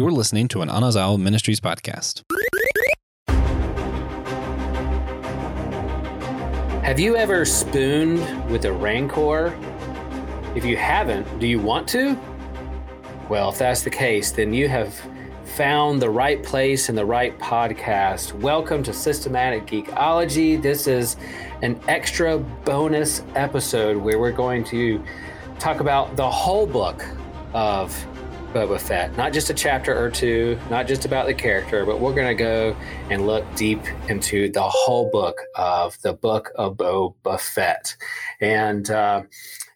You're listening to an Anazao Ministries podcast. Have you ever spooned with a Rancor? If you haven't, do you want to? Well, if that's the case, then you have found the right place and the right podcast. Welcome to Systematic Geekology. This is an extra bonus episode where we're going to talk about the whole book of Boba Fett, not just a chapter or two, not just about the character, but we're going to go and look deep into the whole book of the book of Boba Fett. And uh,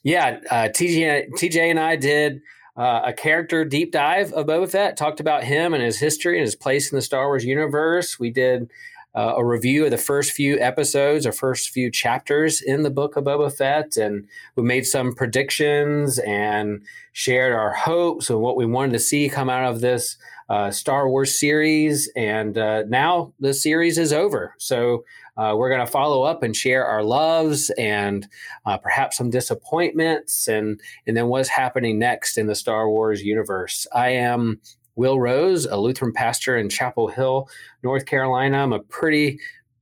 yeah, uh, TJ, TJ and I did uh, a character deep dive of Boba Fett, talked about him and his history and his place in the Star Wars universe. We did uh, a review of the first few episodes or first few chapters in the book of Boba Fett, and we made some predictions and shared our hopes and what we wanted to see come out of this uh, Star Wars series. And uh, now the series is over, so uh, we're going to follow up and share our loves and uh, perhaps some disappointments, and and then what's happening next in the Star Wars universe. I am Will Rose, a Lutheran pastor in Chapel Hill, North Carolina. I'm a pretty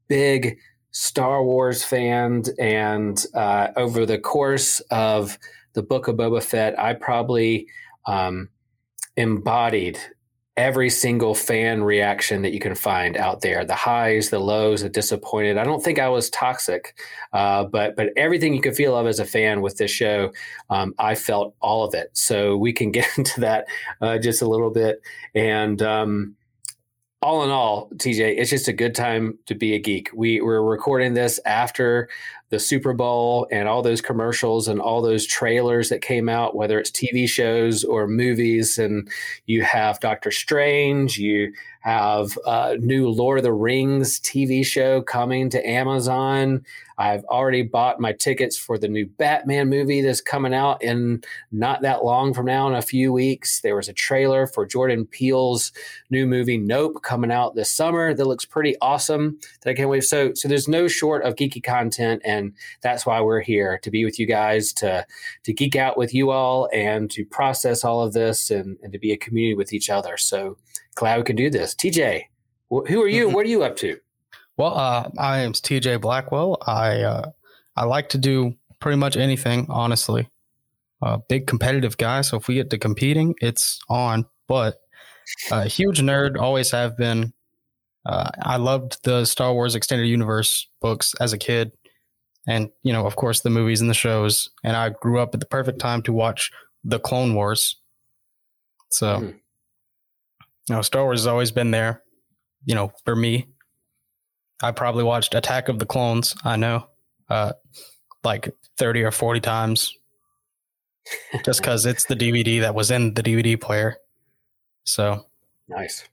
big Star Wars fan, and uh, over the course of the book of Boba Fett, I probably um, embodied every single fan reaction that you can find out there. The highs the lows the disappointed. I don't think i was toxic uh, but but everything you could feel of as a fan with this show um, i felt all of it. So we can get into that uh, just a little bit. And um, all in all, TJ, it's just a good time to be a geek. We, we're recording this after the Super Bowl and all those commercials and all those trailers that came out, whether it's TV shows or movies. And you have Doctor Strange, you have a new Lord of the Rings TV show coming to Amazon. I've already bought my tickets for the new Batman movie that's coming out in not that long from now, in a few weeks. There was a trailer for Jordan Peele's new movie Nope coming out this summer that looks pretty awesome. That I can't wait. So, so there's no short of geeky content, and that's why we're here to be with you guys to to geek out with you all and to process all of this and, and to be a community with each other. So glad we can do this. TJ, who are you? Mm-hmm. What are you up to? Well, uh, I am TJ Blackwell. I uh, I like to do pretty much anything, honestly. Uh, big competitive guy, so if we get to competing, it's on. But a huge nerd, always have been. Uh, I loved the Star Wars extended universe books as a kid, and you know, of course, the movies and the shows. And I grew up at the perfect time to watch the Clone Wars. So, Hmm. You know, Star Wars has always been there. You know, for me, I probably watched Attack of the Clones. I know, uh, like thirty or forty times, just because it's the DVD that was in the DVD player. So Nice.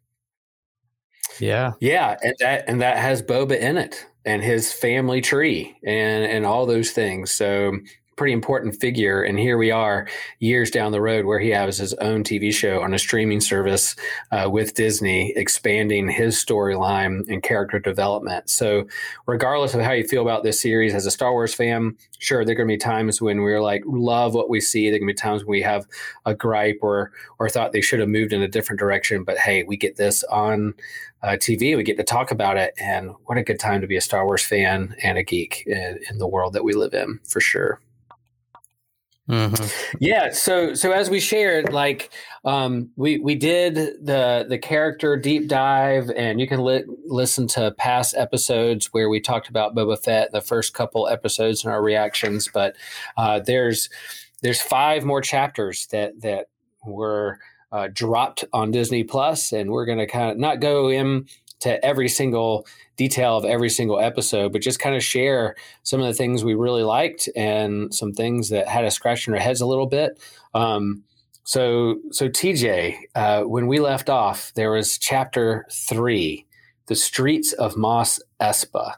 yeah, Yeah, and that and that has Boba in it and his family tree and and all those things. So pretty important figure and here we are years down the road where he has his own tv show on a streaming service uh, with disney expanding his storyline and character development so regardless of how you feel about this series as a star wars fan sure there are going to be times when we're like love what we see there are going to be times when we have a gripe or or thought they should have moved in a different direction but hey we get this on uh, TV. We get to talk about it, and what a good time to be a Star Wars fan and a geek in, in the world that we live in, for sure. Mhm. Yeah. So so as we shared, like um, we we did the the character deep dive, and you can li- listen to past episodes where we talked about Boba Fett, the first couple episodes and our reactions. But uh, there's there's five more chapters that that were uh, dropped on Disney Plus, and we're going to kind of not go into every single detail of every single episode, but just kind of share some of the things we really liked and some things that had us scratching our heads a little bit. Um, so, so TJ, uh, when we left off, there was chapter three, the streets of Mos Espa,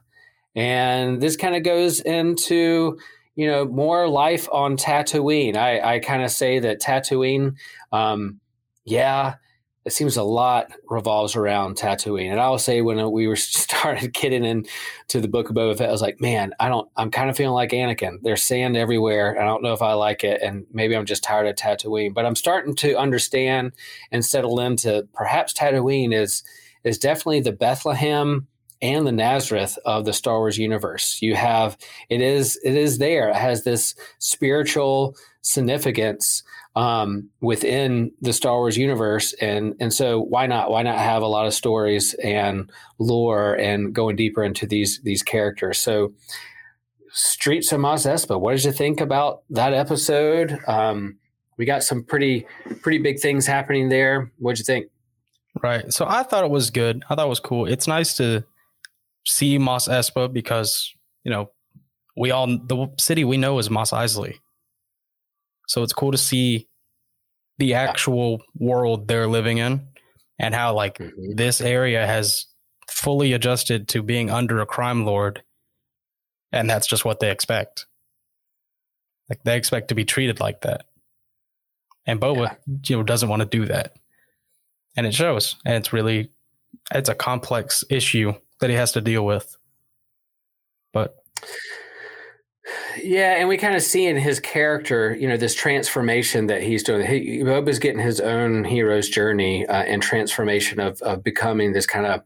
and this kind of goes into you know more life on Tatooine. I, I kind of say that Tatooine, um, yeah, it seems a lot revolves around Tatooine. And I'll say when we were started getting into the book of Boba Fett, I was like, man, I don't, I'm kind of feeling like Anakin. There's sand everywhere. I don't know if I like it. And maybe I'm just tired of Tatooine, but I'm starting to understand and settle into perhaps Tatooine is, is definitely the Bethlehem and the Nazareth of the Star Wars universe. You have, it is, it is there. It has this spiritual significance um, within the Star Wars universe, and and so why not? Why not have a lot of stories and lore and going deeper into these these characters? So, Streets of Mos Espa. What did you think about that episode? Um, we got some pretty pretty big things happening there. What'd you think? Right. So I thought it was good. I thought it was cool. It's nice to see Mos Espa because you know we all the city we know is Mos Eisley. So it's cool to see the actual world they're living in and how like mm-hmm. this area has fully adjusted to being under a crime lord and that's just what they expect. Like they expect to be treated like that. And Boba, yeah. you know, doesn't want to do that. And it shows. And it's really it's a complex issue that he has to deal with. But yeah, and we kind of see in his character, you know, this transformation that he's doing. He, Boba's getting his own hero's journey uh, and transformation of of becoming this kind of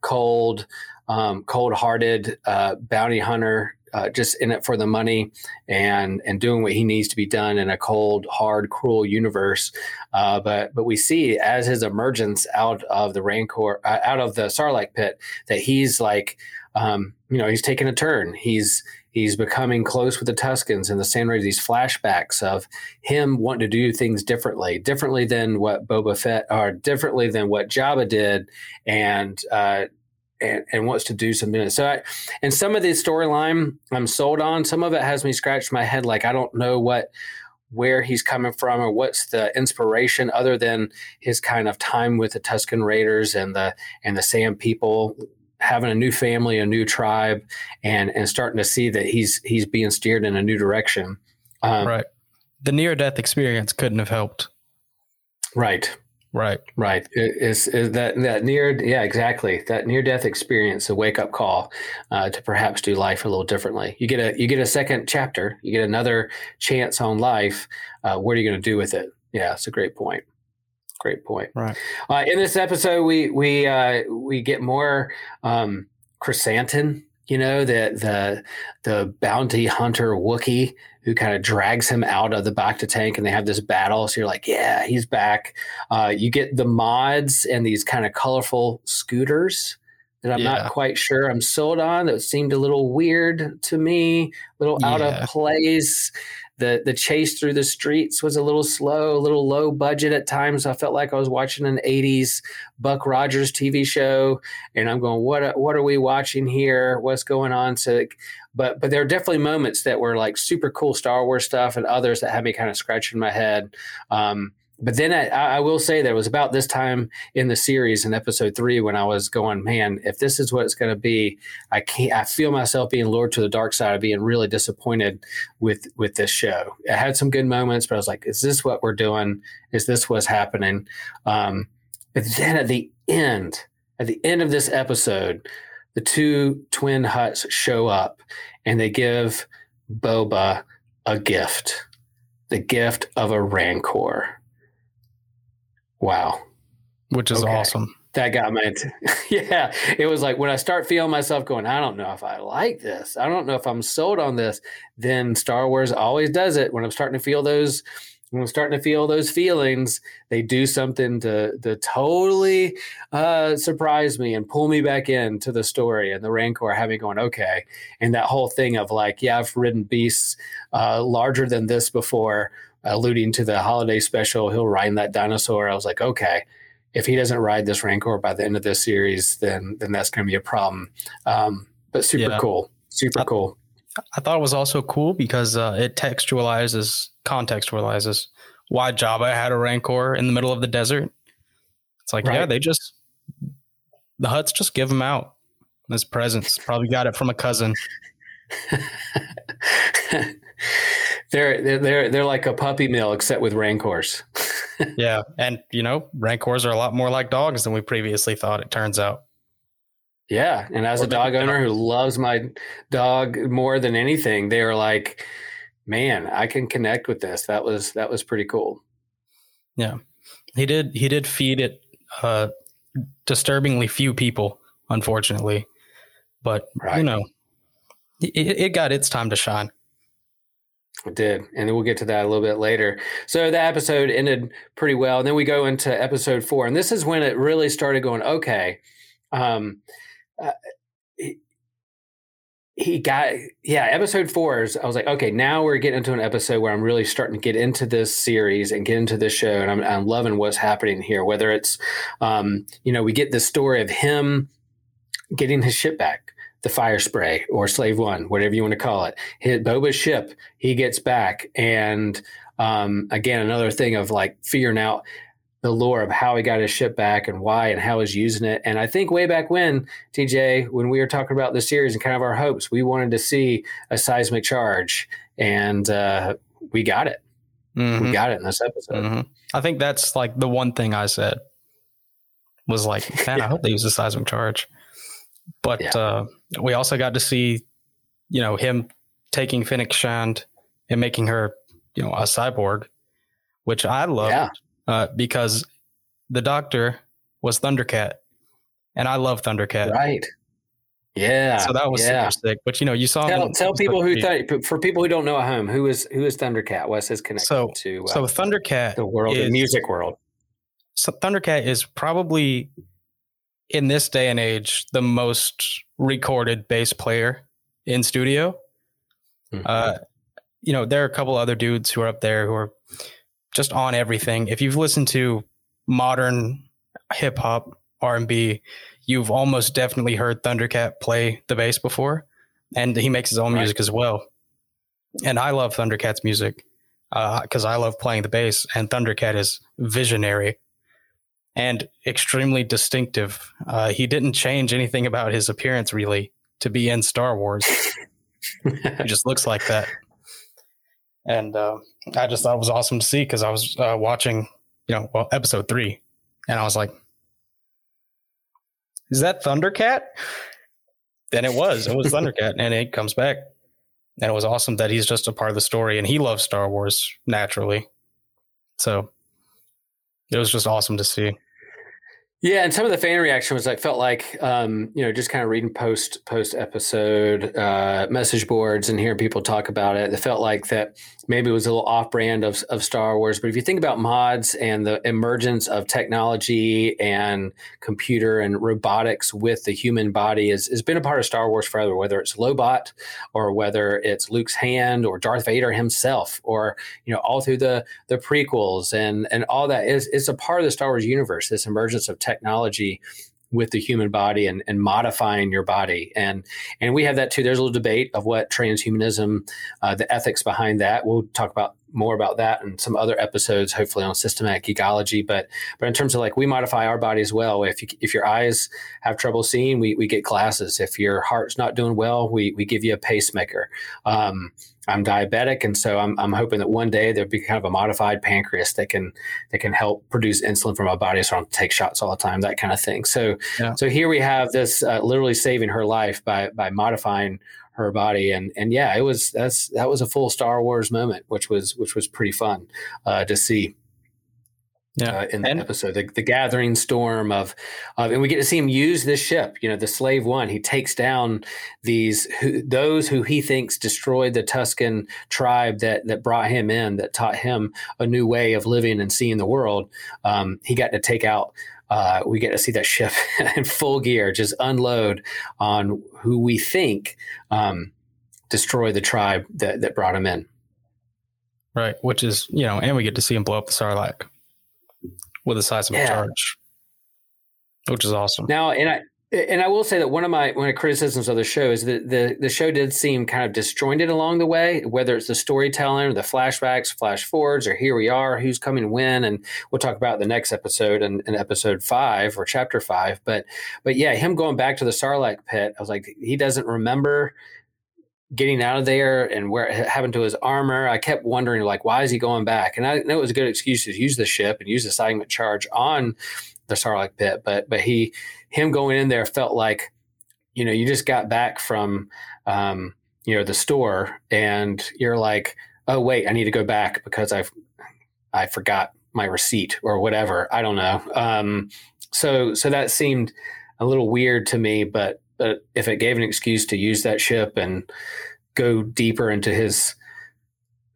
cold, um, cold-hearted uh, bounty hunter, uh, just in it for the money and and doing what he needs to be done in a cold, hard, cruel universe. Uh, but but we see as his emergence out of the Rancor, uh, out of the Sarlacc pit, that he's like, um, you know, he's taking a turn. He's he's becoming close with the Tuskens and the Sand Raiders. These flashbacks of him wanting to do things differently, differently than what Boba Fett, or differently than what Jabba did, and uh, and, and wants to do something. So, I, and some of the storyline I'm sold on. Some of it has me scratch my head, like I don't know what where he's coming from or what's the inspiration other than his kind of time with the Tusken Raiders and the and the Sand people having a new family, a new tribe, and and starting to see that he's he's being steered in a new direction. Um, right. The near death experience couldn't have helped. Right. Right. Right. Is is that that near? Yeah, exactly. That near death experience, a wake up call uh, to perhaps do life a little differently. You get a you get a second chapter. You get another chance on life. Uh, what are you going to do with it? Yeah, it's a great point. Great point. Right. Uh, in this episode, we we uh, we get more um, Krrsantan. You know the the the bounty hunter Wookie who kind of drags him out of the bacta tank, and they have this battle. So you're like, yeah, he's back. Uh, you get the mods and these kind of colorful scooters that I'm yeah. not quite sure I'm sold on. That seemed a little weird to me, a little yeah. out of place the the chase through the streets was a little slow, a little low budget at times. I felt like I was watching an '80s Buck Rogers TV show, and I'm going, "What what are we watching here? What's going on?" So, but but there are definitely moments that were like super cool Star Wars stuff, and others that had me kind of scratching my head. Um, but then I, I, will say that it was about this time in the series in episode three when I was going, man, if this is what it's going to be, I can't. I feel myself being lured to the dark side of being really disappointed with with this show. I had some good moments, but I was like, is this what we're doing? Is this what's happening? Um, but then at the end, at the end of this episode, the two twin Hutts show up and they give Boba a gift, the gift of a Rancor Wow. Which is okay. awesome. That got my yeah. It was like when I start feeling myself going, I don't know if I like this. I don't know if I'm sold on this. Then Star Wars always does it. When I'm starting to feel those, when I'm starting to feel those feelings, they do something to to totally uh, surprise me and pull me back into the story. And the Rancor having going, okay, and that whole thing of like, yeah, I've ridden beasts uh, larger than this before alluding to the holiday special, he'll ride that dinosaur. I was like, okay, if he doesn't ride this Rancor by the end of this series, then then that's going to be a problem. Um, but super yeah. cool, super I, cool. I thought it was also cool because uh, it textualizes, contextualizes why Jabba had a Rancor in the middle of the desert. It's like, right. yeah, they just the Hutts just give him out as presents. Probably got it from a cousin. they're they're they're, like a puppy mill except with rancors. yeah, and you know, rancors are a lot more like dogs than we previously thought. It turns out. Yeah, and as Or a dog owner who loves my dog more than anything, they are like, "Man, I can connect with this." That was that was pretty cool. Yeah, he did. He did feed it. Uh, disturbingly few people, unfortunately, but you know, it, it got its time to shine. It did, and then we'll get to that a little bit later. So the episode ended pretty well, and then we go into episode four, and this is when it really started going. Okay, um, uh, he, he got yeah. Episode four is I was like, okay, now we're getting into an episode where I'm really starting to get into this series and get into this show, and I'm I'm loving what's happening here. Whether it's, um, you know, we get the story of him getting his ship back, the Firespray or slave one, whatever you want to call it. Hit Boba's ship, he gets back, and um, again another thing of like figuring out the lore of how he got his ship back and why and how he's using it. And I think way back when TJ, when we were talking about the series and kind of our hopes, we wanted to see a seismic charge, and uh, we got it. We Mhm, got it in this episode. mhm. I think that's like the one thing I said was like, man, I hope they use a seismic charge. But Yeah. uh, we also got to see, you know, him taking Fennec Shand and making her, you know, a cyborg, which I love Yeah, uh, because the doctor was Thundercat, and I love Thundercat. right. Yeah. So that was yeah. super sick. But you know, you saw Tell, in tell people who three. th- for people who don't know at home who is who is Thundercat? What's his connection So- to uh, so Thundercat the world, the music world? so Thundercat is probably in this day and age the most recorded bass player in studio. Mhm. Uh, you know, there are a couple other dudes who are up there who are just on everything. If you've listened to modern hip hop, R and B, you've almost definitely heard Thundercat play the bass before, and he makes his own Right. music as well. And I love Thundercat's music because I love playing the bass, and Thundercat is visionary and extremely distinctive. Uh, he didn't change anything about his appearance really to be in Star Wars. he just looks like that. And uh, I just thought it was awesome to see because I was uh, watching, you know, well, episode three, and I was like, "Is that Thundercat?" Then it was. It was Thundercat, and it comes back, and it was awesome that he's just a part of the story, and he loves Star Wars naturally. So it was just awesome to see. Yeah, and some of the fan reaction was like felt like um, you know just kind of reading post post episode uh, message boards and hearing people talk about it. It felt like that maybe it was a little off brand of of Star Wars. But if you think about mods and the emergence of technology and computer and robotics with the human body is has been a part of Star Wars forever. Whether it's Lobot or whether it's Luke's hand or Darth Vader himself or you know all through the the prequels and and all that is it's a part of the Star Wars universe. This emergence of technology with the human body and, and modifying your body and and we have that too. There's a little debate of what transhumanism, uh, the ethics behind that. We'll talk about more about that in some other episodes, hopefully on Systematic Geekology. But but in terms of like we modify our body as well. If you, if your eyes have trouble seeing, we, we get glasses. If your heart's not doing well, we we give you a pacemaker. Um, I'm diabetic, and so I'm, I'm hoping that one day there'll be kind of a modified pancreas that can that can help produce insulin from my body, so I don't take shots all the time, that kind of thing. So Yeah. so here we have this uh, literally saving her life by by modifying her body, and and yeah, it was that's that was a full Star Wars moment, which was which was pretty fun uh, to see Yeah. uh, in the And- episode. The, the gathering storm of, of, and we get to see him use this ship. You know, the Slave One. He takes down these who, those who he thinks destroyed the Tusken tribe that that brought him in, that taught him a new way of living and seeing the world. Um, he got to take out. Uh, we get to see that ship in full gear, just unload on who we think um, destroyed the tribe that that brought him in. Right. Which is, you know, and we get to see him blow up the Sarlacc with a seismic Yeah. charge, which is awesome. Now, and I and I will say that one of my one of criticisms of the show is that the the show did seem kind of disjointed along the way, whether it's the storytelling or the flashbacks, flash forwards, or here we are, who's coming when, and we'll talk about the next episode and in, episode five or chapter five. But but yeah, him going back to the Sarlacc pit, I was like, he doesn't remember getting out of there and where it happened to his armor. I kept wondering, like, why is he going back? And I know it was a good excuse to use the ship and use the seismic charge on the Sarlacc pit, but but he him going in there felt like, you know, you just got back from um, you know the store and you're like, oh wait, I need to go back because I've I forgot my receipt or whatever. I don't know. Um, so so that seemed a little weird to me, but but if it gave an excuse to use that ship and go deeper into his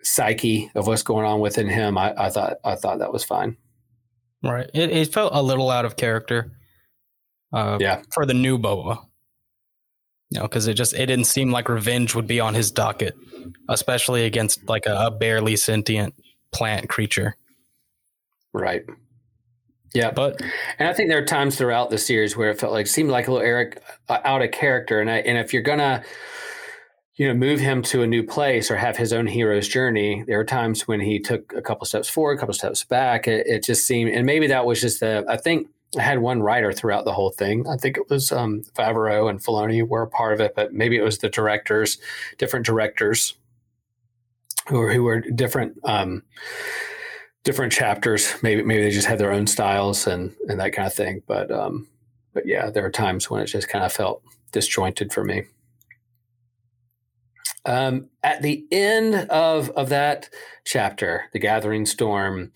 psyche of what's going on within him, I, I thought I thought that was fine. Right. It it felt a little out of character. Uh, Yeah. For the new Boba. You know, because it just it didn't seem like revenge would be on his docket, especially against like a, a barely sentient plant creature. Right. Yeah, But and I think there are times throughout the series where it felt like seemed like a little Eric uh, out of character, and I, and if you're gonna, you know, move him to a new place or have his own hero's journey, there are times when he took a couple steps forward, a couple steps back. It, it just seemed, and maybe that was just the. I think I had one writer throughout the whole thing. I think it was um, Favreau and Filoni were a part of it, but maybe it was the directors, different directors, who were who were different. Um, different chapters. Maybe maybe they just had their own styles and and that kind of thing. But um, but yeah, there are times when it just kind of felt disjointed for me. Um, at the end of of that chapter, the Gathering Storm,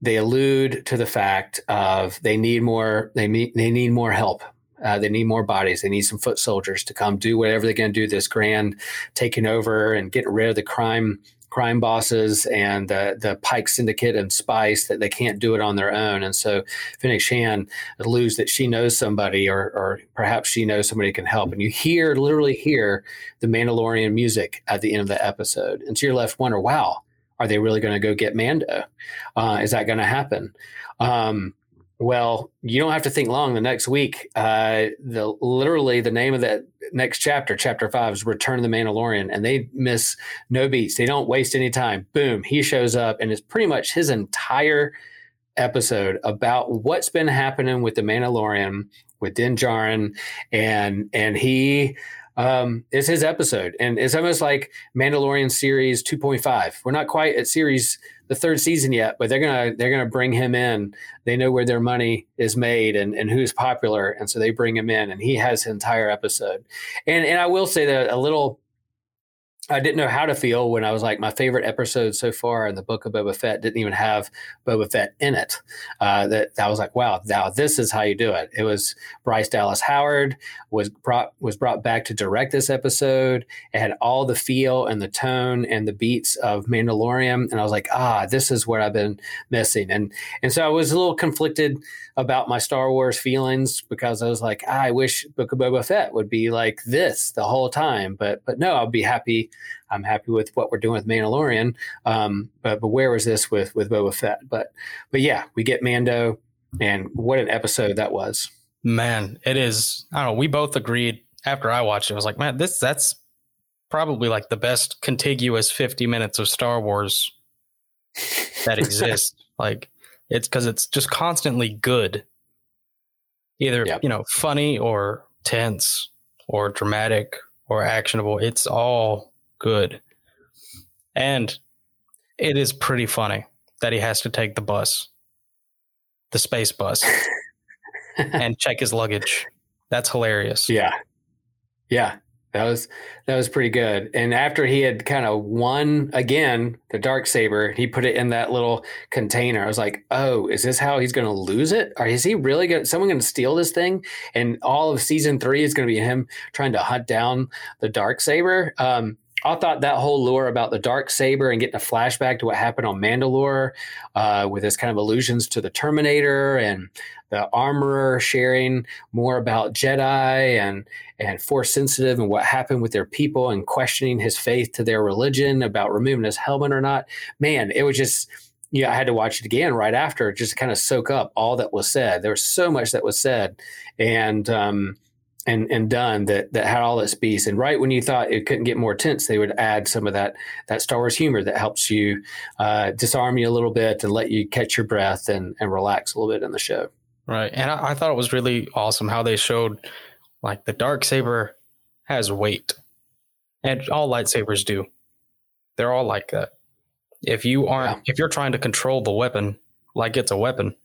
they allude to the fact of they need more they need they need more help. Uh, they need more bodies. They need some foot soldiers to come do whatever they're going to do. This grand taking over and getting rid of the crime crime bosses and the the Pike Syndicate and Spice that they can't do it on their own. And so Fennec Shand alludes that she knows somebody, or or perhaps she knows somebody can help. And you hear literally hear the Mandalorian music at the end of the episode, and so you're left wonder, wow, are they really going to go get Mando? Uh, is that going to happen? Um, well, you don't have to think long. The next week, uh, the literally the name of that next chapter, chapter five, is Return of the Mandalorian, and they miss no beats. They don't waste any time. Boom, he shows up, and it's pretty much his entire episode about what's been happening with the Mandalorian with Din Djarin, and and he um, it's his episode, and it's almost like Mandalorian series 2.5. We're not quite at series the third season yet, but they're gonna they're gonna bring him in. They know where their money is made and, and who's popular, and so they bring him in, and he has his entire episode. And and I will say that a little. I didn't know how to feel when I was like my favorite episode so far in the book of Boba Fett didn't even have Boba Fett in it. Uh, that I was like, wow, now this is how you do it. It was Bryce Dallas Howard was brought was brought back to direct this episode. It had all the feel and the tone and the beats of Mandalorian, and I was like, ah, this is what I've been missing. And and so I was a little conflicted about my Star Wars feelings because I was like, ah, I wish Book of Boba Fett would be like this the whole time, but but no, I'll be happy. I'm happy with what we're doing with Mandalorian. Um, but but where was this with with Boba Fett? But but yeah, we get Mando, and what an episode that was. man, it is. I don't know. We both agreed after I watched it. I was like, man, this that's probably like the best contiguous 50 minutes of Star Wars that exists. like it's because it's just constantly good, either Yep. you know funny or tense or dramatic or actionable. It's all good, and it is pretty funny that he has to take the bus, the space bus, and check his luggage. That's hilarious. Yeah. Yeah. That was that was pretty good. And after he had kind of won again the dark saber, he put it in that little container. I was like, "Oh, is this how he's going to lose it? Or is he really going? Someone going to steal this thing?" And all of season three is going to be him trying to hunt down the dark saber. Um, I thought that whole lore about the dark saber and getting a flashback to what happened on Mandalore, uh, with this kind of allusions to the Terminator and the armorer sharing more about Jedi and and force sensitive and what happened with their people and questioning his faith to their religion about removing his helmet or not. Man, it was just yeah, I had to watch it again right after just to kind of soak up all that was said. There was so much that was said and um and and done that that had all this beast. And right when you thought it couldn't get more tense, they would add some of that that Star Wars humor that helps you uh, disarm you a little bit and let you catch your breath and and relax a little bit in the show. Right. And I, I thought it was really awesome how they showed like the dark saber has weight. And all lightsabers do. They're all like that. If you aren't, if you're trying to control the weapon like it's a weapon,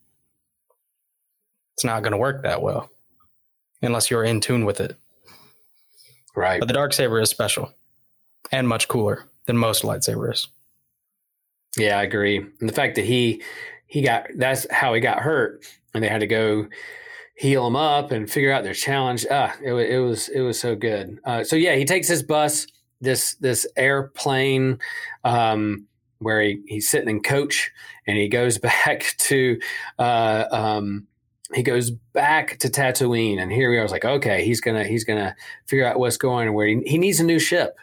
it's not going to work that well unless you're in tune with it. Right. But the dark saber is special and much cooler than most lightsabers. Yeah, I agree. And the fact that he he got that's how he got hurt, and they had to go heal him up and figure out their challenge. Ah, it, it was it was so good. Uh, so yeah, he takes his bus, this this airplane, um, where he, he's sitting in coach, and he goes back to uh, um, he goes back to Tatooine, and here we are. I was like, okay, he's gonna he's gonna figure out what's going and where he, he needs a new ship,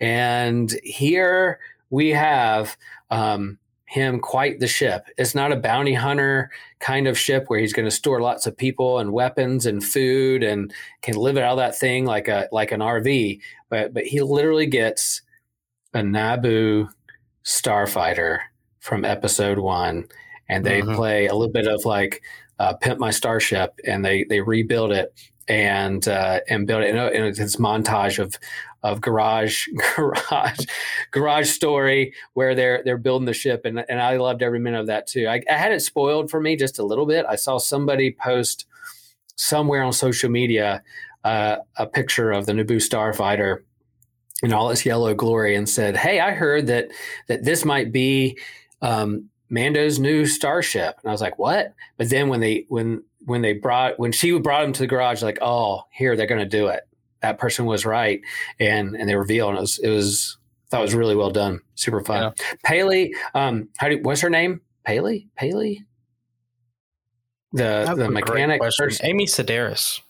and here we have um, him quite the ship. It's not a bounty hunter kind of ship where he's going to store lots of people and weapons and food and can live out of that thing like a like an RV. But but he literally gets a Naboo starfighter from Episode One, and they Mhm. play a little bit of like uh, "Pimp My Starship," and they they rebuild it and uh, and build it. And, it's this montage of of garage garage garage story where they're they're building the ship and, and I loved every minute of that too. I, I had it spoiled for me just a little bit. I saw somebody post somewhere on social media uh, a picture of the Naboo starfighter in all its yellow glory and said, "Hey, I heard that that this might be um, Mando's new starship." And I was like, "What?" But then when they when when they brought when she brought him to the garage, like, "Oh, here they're going to do it." That person was right, and and they reveal, and it was it was I thought it was really well done, super fun. Peli, um, how do what's her name? Peli, Peli, the That's the mechanic. person. Amy Sedaris.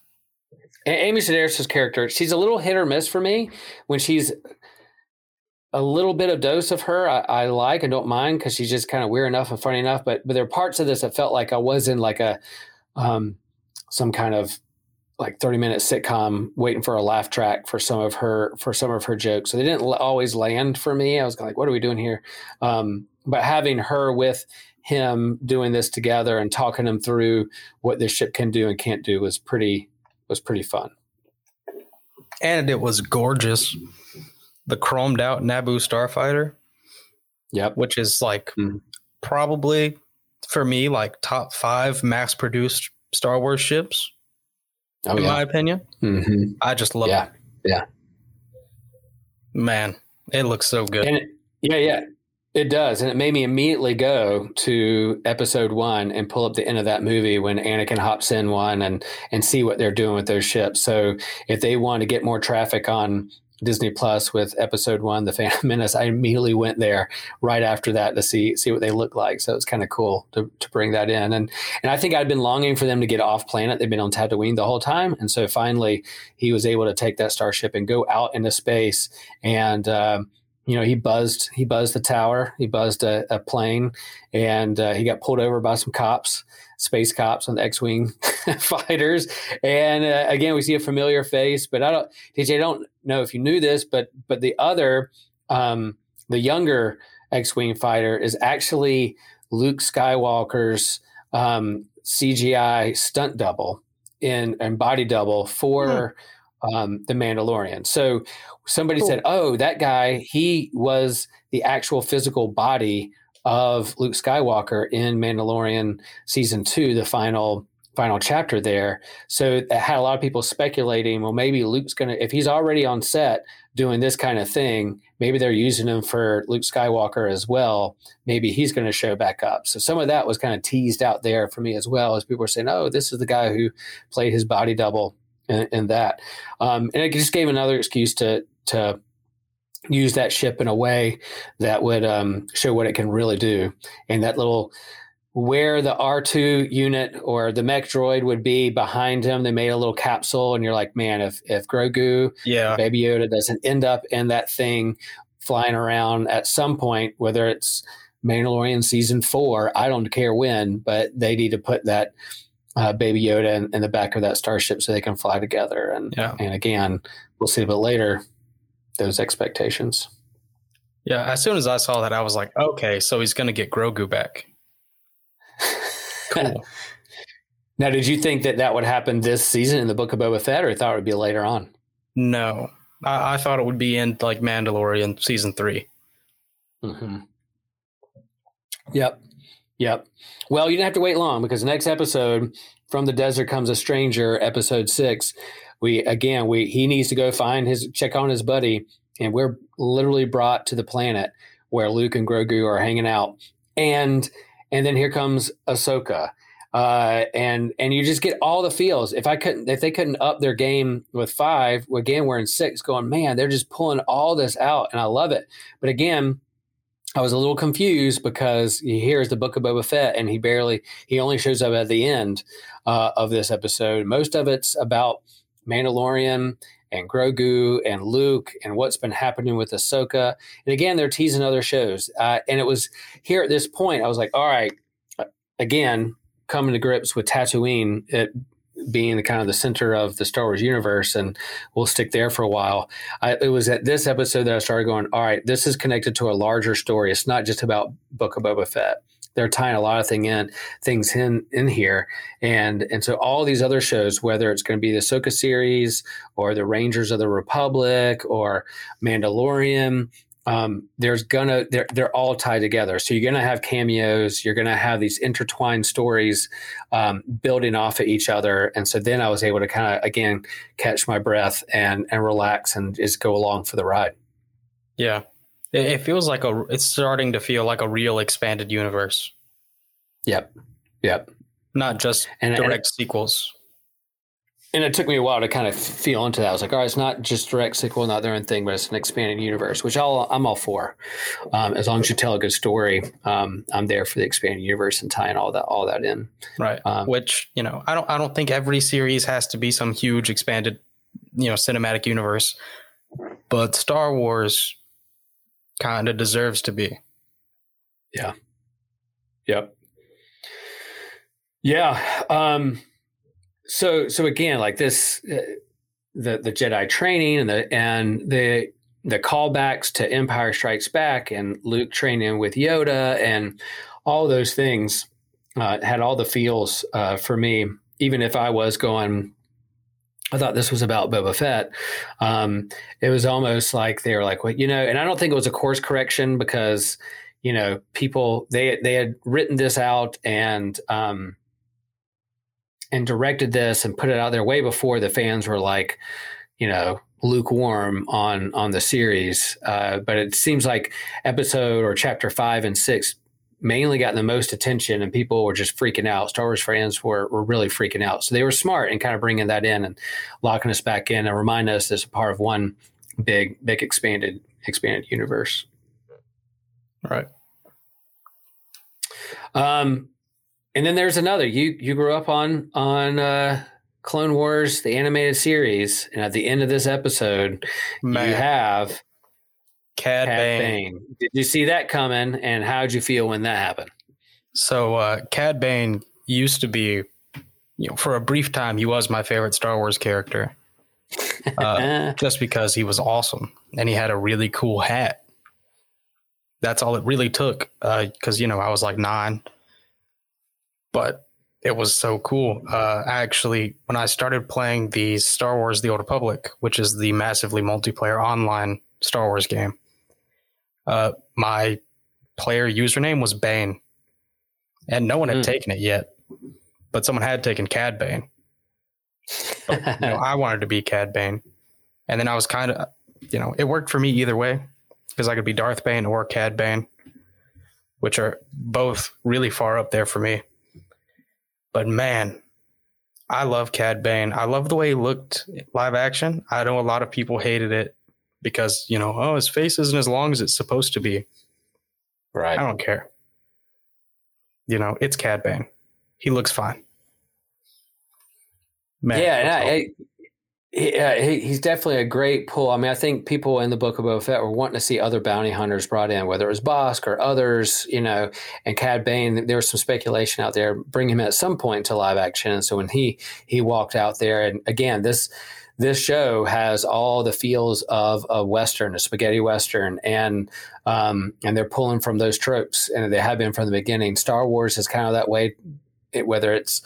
A- Amy Sedaris' character, she's a little hit or miss for me. When she's a little bit of dose of her, I, I like and don't mind because she's just kind of weird enough and funny enough. But but there are parts of this that felt like I was in like a um some kind of like 30 minute sitcom waiting for a laugh track for some of her for some of her jokes so they didn't always land for me i was like what are we doing here um, but having her with him doing this together and talking him through what this ship can do and can't do was pretty was pretty fun And it was gorgeous. The chromed out Naboo starfighter, yep which is like Mhm. probably for me like top five mass produced Star Wars ships, oh in yeah my opinion. hmm I just love Yeah. it. Yeah. Man, it looks so good. And it, yeah, yeah, it does, and it made me immediately go to episode one and pull up the end of that movie when Anakin hops in one and and see what they're doing with those ships. So if they want to get more traffic on Disney Plus with episode one, The Phantom Menace, I immediately went there right after that to see see what they look like. So it's kind of cool to, to bring that in, and and I think I'd been longing for them to get off planet. They've been on Tatooine the whole time, and so finally he was able to take that starship and go out into space and. Um, you know, he buzzed he buzzed the tower, he buzzed a, a plane, and uh, he got pulled over by some cops, space cops on the X-wing fighters. And uh, again, we see a familiar face, but I don't, TJ, I don't know if you knew this, but but the other, um, the younger X-wing fighter is actually Luke Skywalker's um, CGI stunt double in and body double for. Um, the Mandalorian. So somebody Cool. said, "Oh, that guy, he was the actual physical body of Luke Skywalker in Mandalorian season 2, the final final chapter there." So that had a lot of people speculating, well maybe Luke's to if he's already on set doing this kind of thing, maybe they're using him for Luke Skywalker as well. Maybe he's to show back up. So some of that was kind of teased out there for me as well as people were saying, "Oh, this is the guy who played his body double in, in that." Um, and it just gave another excuse to to use that ship in a way that would um, show what it can really do. And that little where the R2 unit or the mech droid would be behind him, they made a little capsule, and you're like, man, if if Grogu, yeah. Baby Yoda doesn't end up in that thing flying around at some point, whether it's Mandalorian season four, I don't care when, but they need to put that uh, Baby Yoda in, in the back of that starship so they can fly together. And Yeah. and again, we'll see a bit later those expectations. Yeah. As soon as I saw that, I was like, okay, so he's going to get Grogu back. Cool. Now, did you think that that would happen this season in the Book of Boba Fett, or thought it would be later on? no, I, I thought it would be in like Mandalorian season 3 Mm-hmm. Yep. Yep. Well, you didn't have to wait long because the next episode, From the Desert Comes a Stranger, episode six, we again we he needs to go find his check on his buddy, and we're literally brought to the planet where Luke and Grogu are hanging out. And and then here comes Ahsoka. Uh, and and you just get all the feels. If I couldn't, if they couldn't up their game with five, again we're in six, going man, they're just pulling all this out, and I love it. But again, I was a little confused because here's the book of Boba Fett, and he barely he only shows up at the end uh, of this episode. Most of it's about Mandalorian and Grogu and Luke and what's been happening with Ahsoka. And again, they're teasing other shows. Uh, and it was here at this point, I was like, all right, uh, again, coming to grips with Tatooine, it being the kind of the center of the Star Wars universe, and we'll stick there for a while. I, it was at this episode that I started going, all right, this is connected to a larger story. It's not just about Book of Boba Fett. They're tying a lot of thing in things in in here, and and so all these other shows, whether it's going to be the Soka series or the Rangers of the Republic or Mandalorian, um, there's gonna they're they're all tied together. So you're gonna have cameos. You're gonna have these intertwined stories um, building off of each other. And so then I was able to kind of again catch my breath and and relax and just go along for the ride. Yeah, it, feels like a. It's starting to feel like a real expanded universe. Yep. Yep. Not just and, direct and, sequels and it took me a while to kind of feel into that. I was like, all right, it's not just direct sequel, not their own thing, but it's an expanded universe, which I'll, I'm all for. Um, as long as you tell a good story, um, I'm there for the expanded universe and tying all that all that in. Right. Um, which you know, I don't I don't think every series has to be some huge expanded, you know, cinematic universe, but Star Wars kind of deserves to be. Yeah. Yep. Yeah. Um, so so again like this uh, the the jedi training and the and the the callbacks to empire strikes back and luke training with yoda and all those things uh, had all the feels uh, for me even if i was going I thought this was about Boba Fett. Um, it was almost like they were like, well, you know, and I don't think it was a course correction because, you know, people they they had written this out and um, and directed this and put it out there way before the fans were like, you know, lukewarm on on the series. Uh, but it seems like episode or chapter five and six mainly got the most attention, and people were just freaking out. Star Wars fans were were really freaking out. So they were smart in kind of bringing that in and locking us back in and remind us this is part of one big big expanded expanded universe. Right. Um, and then there's another. You you grew up on on uh, Clone Wars, the animated series, and at the end of this episode, Man. you have Cad, Cad Bane. Bane. Did you see that coming? And how'd you feel when that happened? So uh, Cad Bane used to be, you know, for a brief time, he was my favorite Star Wars character, uh, just because he was awesome and he had a really cool hat. That's all it really took, because uh, you know I was like nine but it was so cool. Uh, actually, when I started playing the Star Wars: The Old Republic, which is the massively multiplayer online Star Wars game, uh, my player username was Bane, and no one had mm. taken it yet, but someone had taken Cad Bane. But, you know, I wanted to be Cad Bane, and then I was kind of, you know, it worked for me either way because I could be Darth Bane or Cad Bane, which are both really far up there for me. But man, I love Cad Bane. I love the way he looked live action. I know a lot of people hated it because, you know, oh, his face isn't as long as it's supposed to be. Right. I don't care. You know, it's Cad Bane. He looks fine. Man, yeah, uh, he, he's definitely a great pull. I mean, I think people in the Book of Boba Fett were wanting to see other bounty hunters brought in, whether it was Bossk or others, you know, and Cad Bane. There was some speculation out there, bring him at some point to live action. And so when he he walked out there, and again, this this show has all the feels of a western, a spaghetti western, and um, and they're pulling from those tropes, and they have been from the beginning. Star Wars is kind of that way, whether it's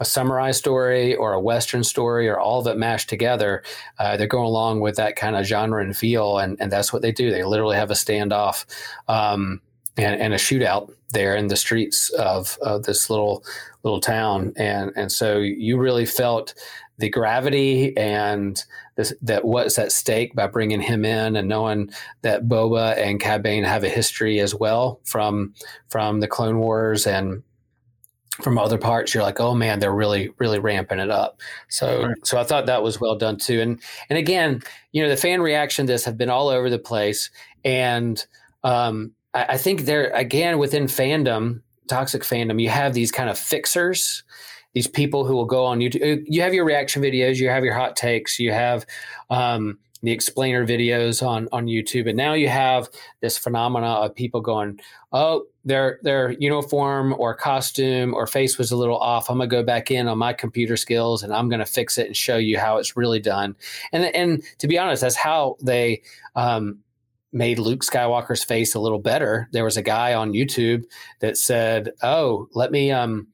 a samurai story or a western story or all of it mashed together uh, they're going along with that kind of genre and feel and, and that's what they do they literally have a standoff um, and, and a shootout there in the streets of, of this little little town and and so you really felt the gravity and this, that what's at stake by bringing him in and knowing that Boba and Cad Bane have a history as well from from the Clone Wars and from other parts, you're like, oh man, they're really, really ramping it up. So, right. so I thought that was well done too. And and again, you know, the fan reaction to this have been all over the place, and um, I, I think there again within fandom, toxic fandom, you have these kind of fixers these people who will go on YouTube. Uh, you have your reaction videos, you have your hot takes, you have um, the explainer videos on on YouTube, and now you have this phenomena of people going, "Oh, their their uniform or costume or face was a little off. I'm gonna go back in on my computer skills and I'm gonna fix it and show you how it's really done." And and to be honest, that's how they. Um, made Luke Skywalker's face a little better. There was a guy on YouTube that said, "Oh, let me um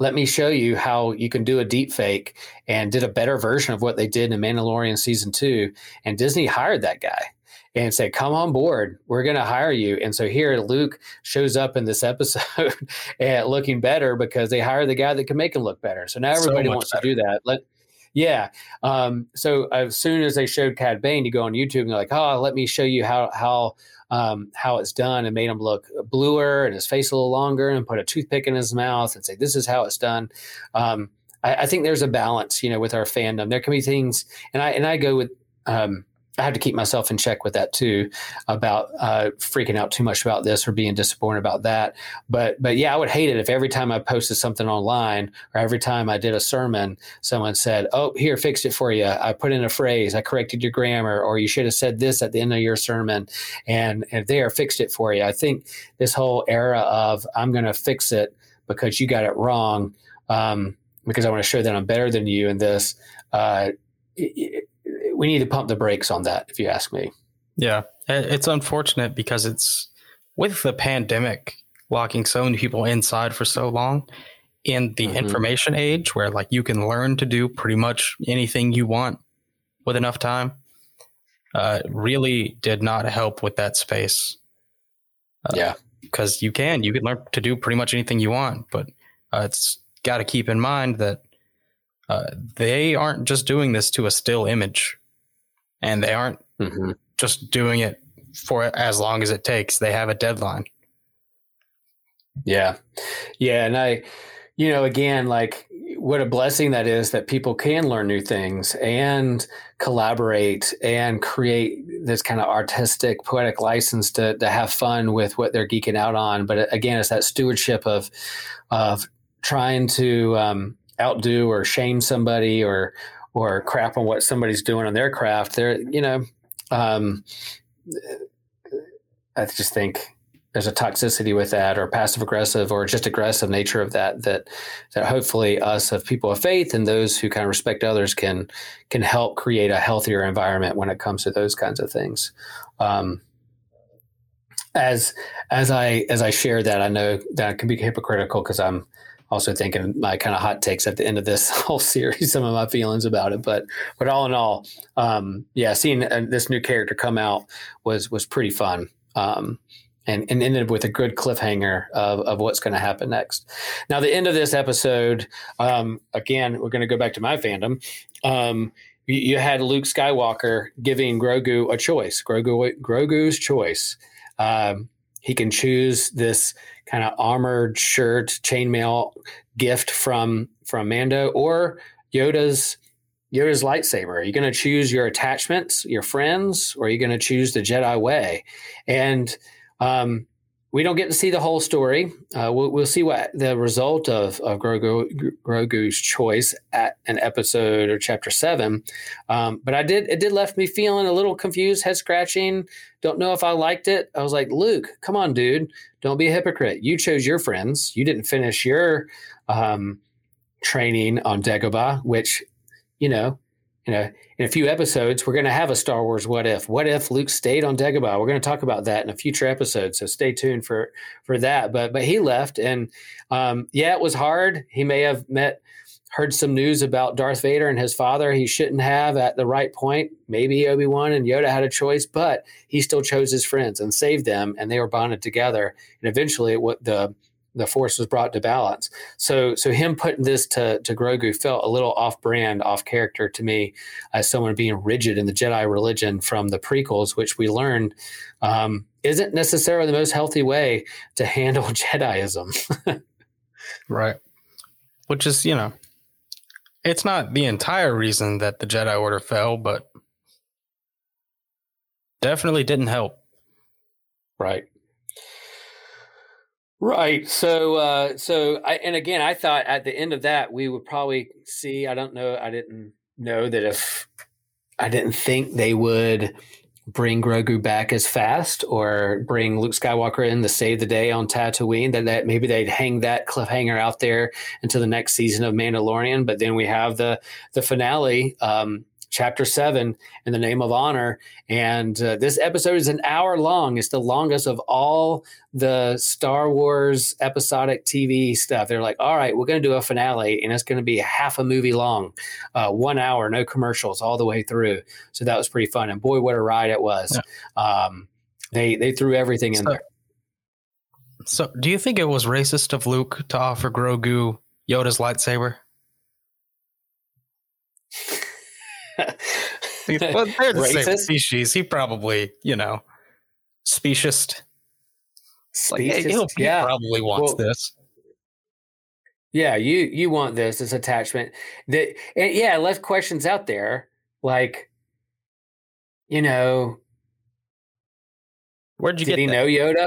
let me show you how you can do a deep fake and did a better version of what they did in Mandalorian season two. And Disney hired that guy and said, come on board. We're going to hire you. And so here Luke shows up in this episode and looking better because they hired the guy that can make him look better. So now everybody so wants better. to do that. Let, yeah. Um, so as soon as they showed Cad Bane, you go on YouTube and they're like, oh, let me show you how, how, um, how it's done and made him look bluer and his face a little longer and put a toothpick in his mouth and say, this is how it's done. Um, I, I, think there's a balance, you know, with our fandom. There can be things, and I and I go with um, I have to keep myself in check with that too, about uh, freaking out too much about this or being disappointed about that. But but yeah, I would hate it if every time I posted something online or every time I did a sermon, someone said, "Oh, here, fixed it for you. I put in a phrase, I corrected your grammar, or you should have said this at the end of your sermon," and and there, fixed it for you. I think this whole era of I'm going to fix it because you got it wrong, um, because I want to show that I'm better than you in this. Uh, it, we need to pump the brakes on that, if you ask me. Yeah, it's unfortunate because it's with the pandemic locking so many people inside for so long in the mm-hmm. information age where like you can learn to do pretty much anything you want with enough time uh, really did not help with that space uh, yeah because you can you can learn to do pretty much anything you want but uh, it's got to keep in mind that uh, they aren't just doing this to a still image and they aren't mm-hmm. just doing it for as long as it takes. They have a deadline. Yeah. Yeah. And I, you know, again, like what a blessing that is that people can learn new things and collaborate and create this kind of artistic, poetic license to, to have fun with what they're geeking out on. But again, it's that stewardship of, of trying to um, outdo or shame somebody or, or crap on what somebody's doing on their craft. They're, you know, um, I just think there's a toxicity with that or passive aggressive or just aggressive nature of that that that hopefully us of people of faith and those who kind of respect others can can help create a healthier environment when it comes to those kinds of things um, as as i as i share that i know that I can be hypocritical because i'm also thinking my kind of hot takes at the end of this whole series, some of my feelings about it. But but all in all, um, yeah, seeing uh, this new character come out was was pretty fun. Um, and, and ended with a good cliffhanger of, of what's going to happen next. Now, the end of this episode, um, again, we're going to go back to my fandom. Um, you, you, had Luke Skywalker giving Grogu a choice, Grogu, Grogu's choice. Um, he can choose this kind of armored shirt, chainmail gift from from Mando or Yoda's Yoda's lightsaber. Are you going to choose your attachments, your friends, or are you going to choose the Jedi way? And um, we don't get to see the whole story. Uh, we'll, we'll, see what the result of, of Grogu, Grogu's choice at an episode or chapter seven. Um, but I did it did left me feeling a little confused, head scratching. Don't know if I liked it. I was like, Luke, come on, dude, don't be a hypocrite. You chose your friends. You didn't finish your um, training on Dagobah, which you know you know, in a few episodes, we're going to have a Star Wars what if. What if Luke stayed on Dagobah? We're going to talk about that in a future episode, so stay tuned for for that. But but he left, and um, yeah, it was hard. He may have met heard some news about Darth Vader and his father he shouldn't have at the right point. Maybe Obi Wan and Yoda had a choice, but he still chose his friends and saved them, and they were bonded together. And eventually, what the the force was brought to balance. So so him putting this to to Grogu felt a little off brand, off character to me as someone being rigid in the Jedi religion from the prequels, which we learned um, isn't necessarily the most healthy way to handle Jediism. right. Which is, you know, it's not the entire reason that the Jedi Order fell, but definitely didn't help. Right. Right. So, uh, so I, and again, I thought at the end of that, we would probably see, I don't know, I didn't know that if I didn't think they would bring Grogu back as fast or bring Luke Skywalker in to save the day on Tatooine, that, that maybe they'd hang that cliffhanger out there until the next season of Mandalorian. But then we have the, the finale, um, chapter seven in the name of honor. And uh, this episode is an hour long. It's the longest of all the Star Wars episodic TV stuff. They're like, all right, we're going to do a finale, and it's going to be half a movie long, uh, one hour, no commercials all the way through. So that was pretty fun. And boy, what a ride it was. Yeah. Um, they they threw everything in so, there. So, do you think it was racist of Luke to offer Grogu Yoda's lightsaber? well, they're the Racist? same species. He probably, you know, specious. Like, he yeah. probably wants well, this. Yeah, you you want this this attachment. That and eh, yeah, left questions out there like, you know, where'd you did get? he that? know Yoda?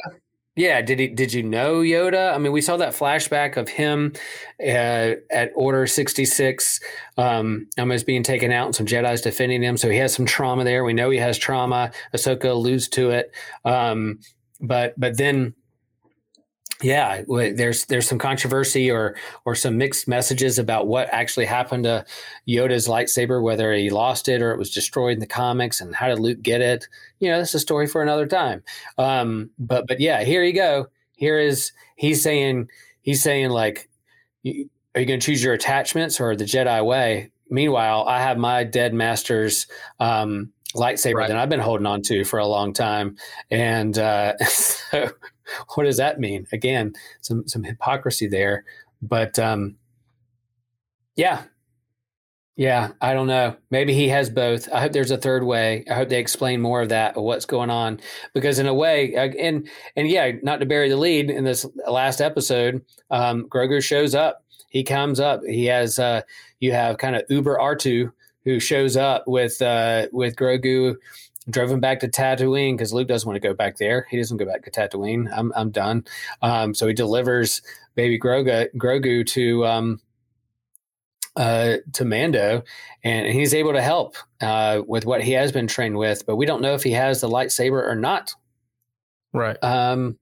Yeah, did he? Did you know Yoda? I mean, we saw that flashback of him uh, at Order sixty six, um, almost being taken out, and some Jedi's defending him. So he has some trauma there. We know he has trauma. Ahsoka alludes to it, um, but but then yeah, there's there's some controversy or or some mixed messages about what actually happened to Yoda's lightsaber, whether he lost it or it was destroyed in the comics, and how did Luke get it? You know, that's a story for another time. Um, but but yeah, here you go. Here is he's saying he's saying like, are you going to choose your attachments or the Jedi way? Meanwhile, I have my dead master's um, lightsaber right. that I've been holding on to for a long time, and uh, so what does that mean? Again, some some hypocrisy there. But um, yeah, yeah, I don't know. Maybe he has both. I hope there's a third way. I hope they explain more of that of what's going on because in a way, and and yeah, not to bury the lead in this last episode, um, Grogu shows up. He comes up. He has uh, you have kind of Uber R2 who shows up with uh, with Grogu drove him back to Tatooine because Luke doesn't want to go back there. He doesn't go back to Tatooine. I'm I'm done. Um, so he delivers baby Grogu Grogu to um, uh, to Mando, and he's able to help uh, with what he has been trained with. But we don't know if he has the lightsaber or not. Right. Um,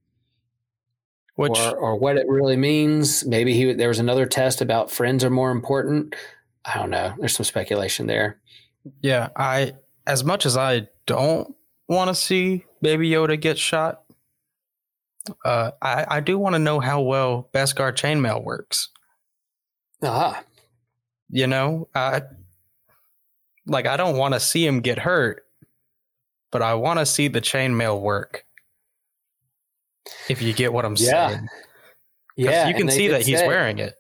Which, or, or what it really means. Maybe he there was another test about friends are more important. I don't know. There's some speculation there. Yeah, I as much as I don't want to see Baby Yoda get shot, uh, I, I do want to know how well Beskar chainmail works. Ah, you know, I like I don't want to see him get hurt, but I want to see the chainmail work. If you get what I'm yeah. saying, yeah, you can see that he's wearing it.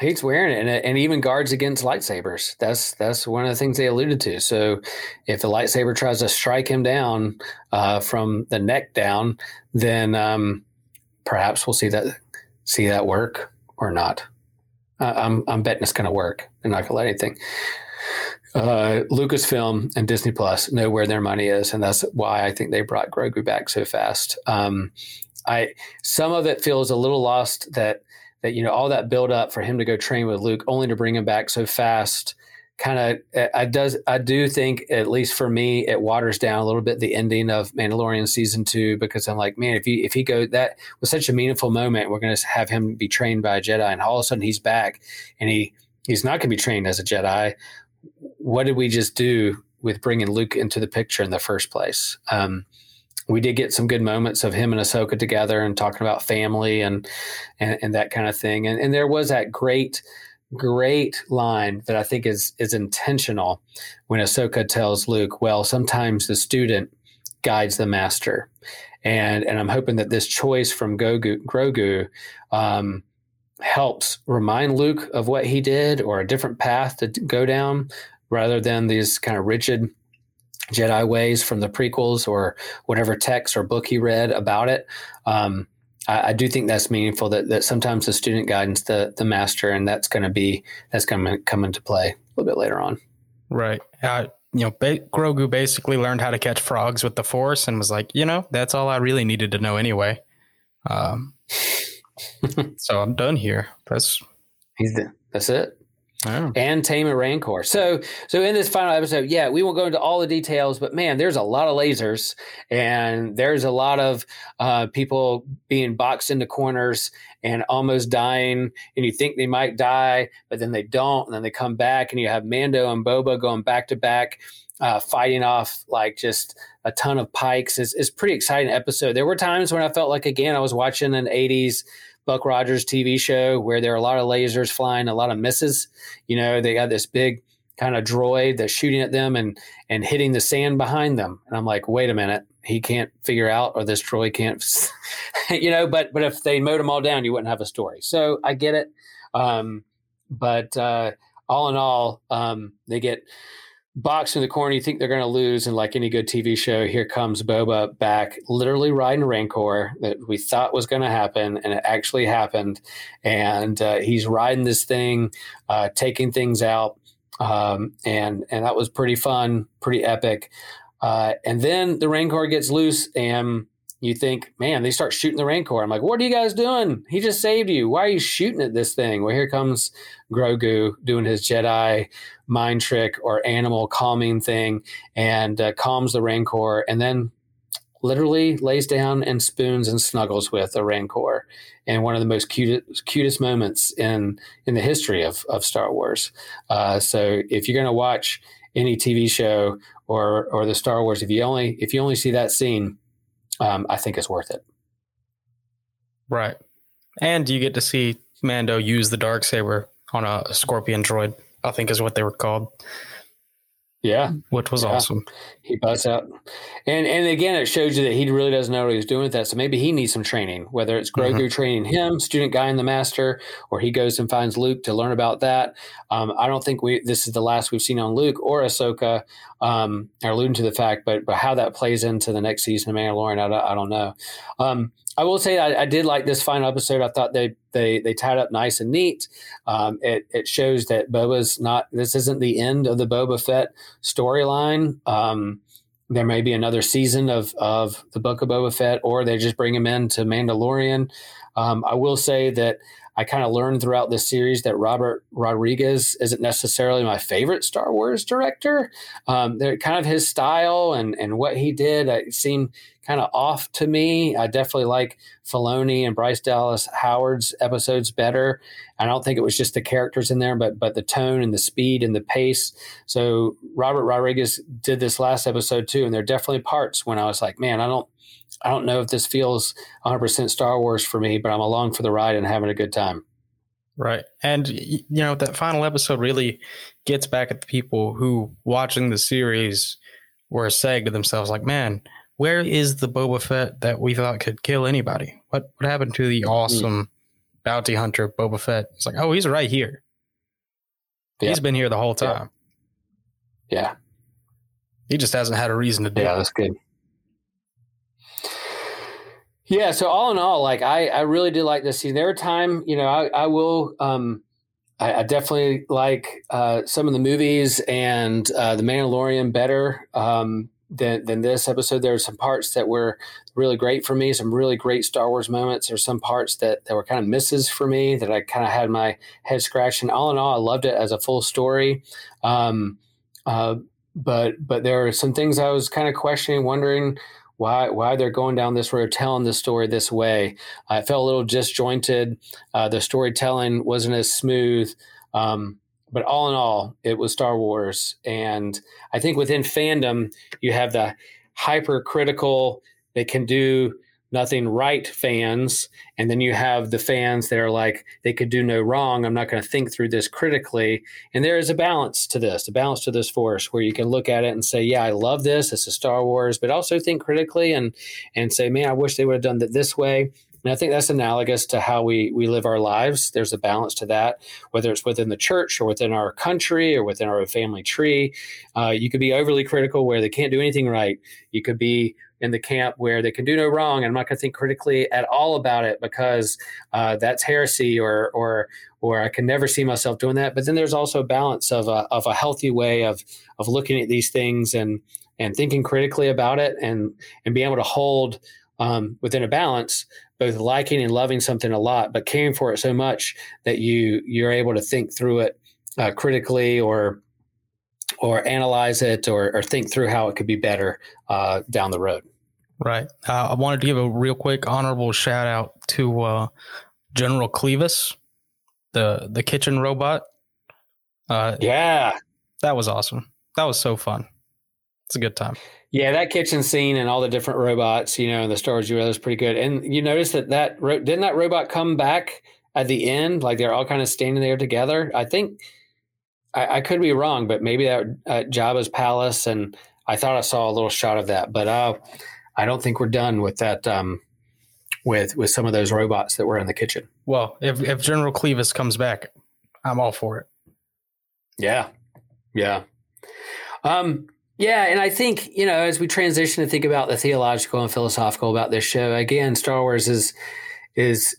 He's wearing it, and, and even guards against lightsabers. That's that's one of the things they alluded to. So, if the lightsaber tries to strike him down uh, from the neck down, then um, perhaps we'll see that see that work or not. Uh, I'm I'm betting it's going to work. They're not going to let anything. Uh, Lucasfilm and Disney Plus know where their money is, and that's why I think they brought Grogu back so fast. Um, I some of it feels a little lost that that you know all that build up for him to go train with Luke, only to bring him back so fast. Kind of, I does I do think at least for me, it waters down a little bit the ending of Mandalorian season two because I'm like, man, if he if he go that was such a meaningful moment, we're going to have him be trained by a Jedi, and all of a sudden he's back and he he's not going to be trained as a Jedi. What did we just do with bringing Luke into the picture in the first place? Um, we did get some good moments of him and Ahsoka together and talking about family and and, and that kind of thing. And, and there was that great great line that I think is is intentional when Ahsoka tells Luke, "Well, sometimes the student guides the master," and and I'm hoping that this choice from Gogu, Grogu um, helps remind Luke of what he did or a different path to go down, rather than these kind of rigid Jedi ways from the prequels or whatever text or book he read about it. Um, I, I, do think that's meaningful. That that sometimes the student guidance the the master, and that's going to be that's going to come into play a little bit later on. Right. Uh, you know, ba- Grogu basically learned how to catch frogs with the Force, and was like, you know, that's all I really needed to know anyway. Um, so I'm done here. That's he's the, that's it and tame a rancor. So, so in this final episode, yeah, we won't go into all the details, but man, there's a lot of lasers, and there's a lot of uh, people being boxed into corners and almost dying, and you think they might die, but then they don't, and then they come back, and you have Mando and Boba going back to back. Uh, fighting off like just a ton of pikes. It's, it's pretty exciting episode. There were times when I felt like again I was watching an '80s Buck Rogers TV show where there are a lot of lasers flying, a lot of misses. You know, they got this big kind of droid that's shooting at them and and hitting the sand behind them. And I'm like, wait a minute, he can't figure out, or this droid can't, you know. But but if they mowed them all down, you wouldn't have a story. So I get it. Um, but uh, all in all, um, they get box in the corner. You think they're going to lose, and like any good TV show, here comes Boba back, literally riding Rancor that we thought was going to happen, and it actually happened. And uh, he's riding this thing, uh, taking things out, um, and and that was pretty fun, pretty epic. Uh, and then the Rancor gets loose, and you think, man, they start shooting the Rancor. I'm like, what are you guys doing? He just saved you. Why are you shooting at this thing? Well, here comes Grogu doing his Jedi mind trick or animal calming thing and uh, calms the Rancor and then literally lays down and spoons and snuggles with a Rancor. And one of the most cutest, cutest moments in, in the history of, of Star Wars. Uh, so if you're going to watch any TV show or, or the Star Wars, if you only, if you only see that scene, um, I think it's worth it. Right. And you get to see Mando use the dark saber on a scorpion droid, I think is what they were called. Yeah, which was yeah. awesome. He busts out, and and again, it shows you that he really doesn't know what he's doing with that. So maybe he needs some training, whether it's Grogu mm-hmm. training him, student guy in the master, or he goes and finds Luke to learn about that. Um, I don't think we this is the last we've seen on Luke or Ahsoka. Um, alluding to the fact, but but how that plays into the next season of Mandalorian, I, I don't know. Um, I will say I, I, did like this final episode. I thought they they they tied up nice and neat. Um, it it shows that Boba's not. This isn't the end of the Boba Fett storyline. Um, there may be another season of of the Book of Boba Fett, or they just bring him in to Mandalorian. Um, I will say that I kind of learned throughout this series that Robert Rodriguez isn't necessarily my favorite Star Wars director. Um, kind of his style and and what he did uh, seemed kind of off to me. I definitely like Filoni and Bryce Dallas Howard's episodes better. I don't think it was just the characters in there, but but the tone and the speed and the pace. So Robert Rodriguez did this last episode too, and there are definitely parts when I was like, man, I don't I don't know if this feels 100% Star Wars for me, but I'm along for the ride and having a good time. Right. And, you know, that final episode really gets back at the people who, watching the series, were saying to themselves, like, man, where is the Boba Fett that we thought could kill anybody? What, what happened to the awesome mm. bounty hunter Boba Fett? It's like, oh, he's right here. Yeah. He's been here the whole time. Yeah. yeah. He just hasn't had a reason to do Yeah, it. that's good. Yeah. So all in all, like I, I really did like this scene. There were time, you know, I, I will, um, I, I definitely like uh, some of the movies and uh, the Mandalorian better um, than than this episode. There were some parts that were really great for me, some really great Star Wars moments. There's some parts that, that were kind of misses for me that I kind of had my head scratching. All in all, I loved it as a full story. Um, uh, but but there are some things I was kind of questioning, wondering why why they're going down this road, telling the story this way. I felt a little disjointed. Uh, the storytelling wasn't as smooth. Um, but all in all, it was Star Wars, and I think within fandom you have the hypercritical. They can do nothing right fans, and then you have the fans that are like they could do no wrong. I'm not going to think through this critically, and there is a balance to this, a balance to this force where you can look at it and say, yeah, I love this. This is Star Wars, but also think critically and and say, man, I wish they would have done it this way. And I think that's analogous to how we we live our lives. There's a balance to that, whether it's within the church or within our country or within our family tree. Uh, you could be overly critical where they can't do anything right. You could be in the camp where they can do no wrong, and I'm not going to think critically at all about it because uh, that's heresy, or or or I can never see myself doing that. But then there's also a balance of a of a healthy way of of looking at these things and and thinking critically about it, and and being able to hold um, within a balance both liking and loving something a lot, but caring for it so much that you you're able to think through it uh, critically or or analyze it or, or, think through how it could be better uh, down the road. Right. Uh, I wanted to give a real quick honorable shout out to uh, General Clevis, the the kitchen robot. Uh, yeah, that was awesome. That was so fun. It's a good time. Yeah, that kitchen scene and all the different robots, you know, and the Star Wars was pretty good. And you notice that that didn't that robot come back at the end, like they're all kind of standing there together. I think I, I could be wrong, but maybe that at Jabba's palace, and I thought I saw a little shot of that. But uh, I don't think we're done with that. Um, with with some of those robots that were in the kitchen. Well, if if General Clevis comes back, I'm all for it. Yeah, yeah. Um, yeah, and I think you know as we transition to think about the theological and philosophical about this show, again, Star Wars is is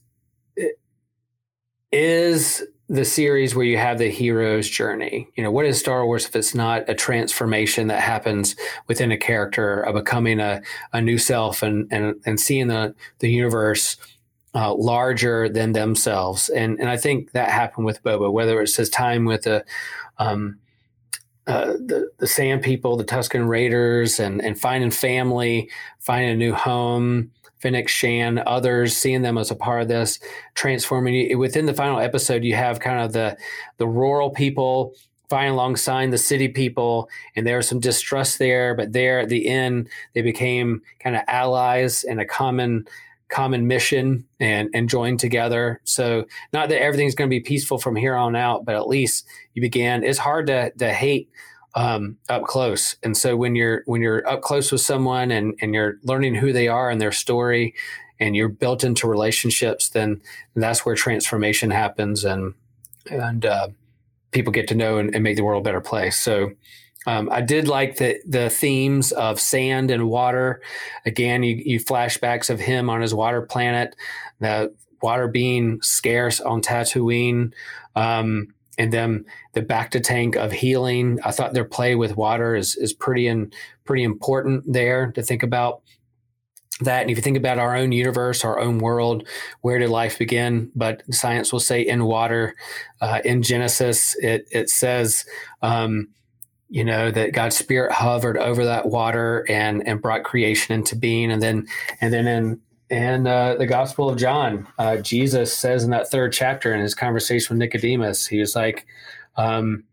is the series where you have the hero's journey. You know, what is Star Wars if it's not a transformation that happens within a character of becoming a, a new self and, and and seeing the the universe uh, larger than themselves. And and I think that happened with Boba, whether it's his time with the um, uh, the the Sand People, the Tusken Raiders, and and finding family, finding a new home. Fennec Shand, others, seeing them as a part of this, transforming. Within the final episode, you have kind of the the rural people fighting alongside the city people, and there was some distrust there. But there, at the end, they became kind of allies and a common common mission and and join together. So not that everything's going to be peaceful from here on out, but at least you began. It's hard to to hate um, up close, and so when you're when you're up close with someone and and you're learning who they are and their story, and you're built into relationships, then that's where transformation happens, and and uh, people get to know and, and make the world a better place. So um, I did like the the themes of sand and water. Again, you, you flashbacks of him on his water planet, the water being scarce on Tatooine, um, and then the back to tank of healing. I thought their play with water is is pretty and pretty important there to think about that. And if you think about our own universe, our own world, where did life begin? But science will say in water. Uh, in Genesis, it it says. Um, you know that God's spirit hovered over that water and and brought creation into being and then and then in in uh, the Gospel of John, uh, Jesus says in that third chapter in his conversation with Nicodemus, he was like, um,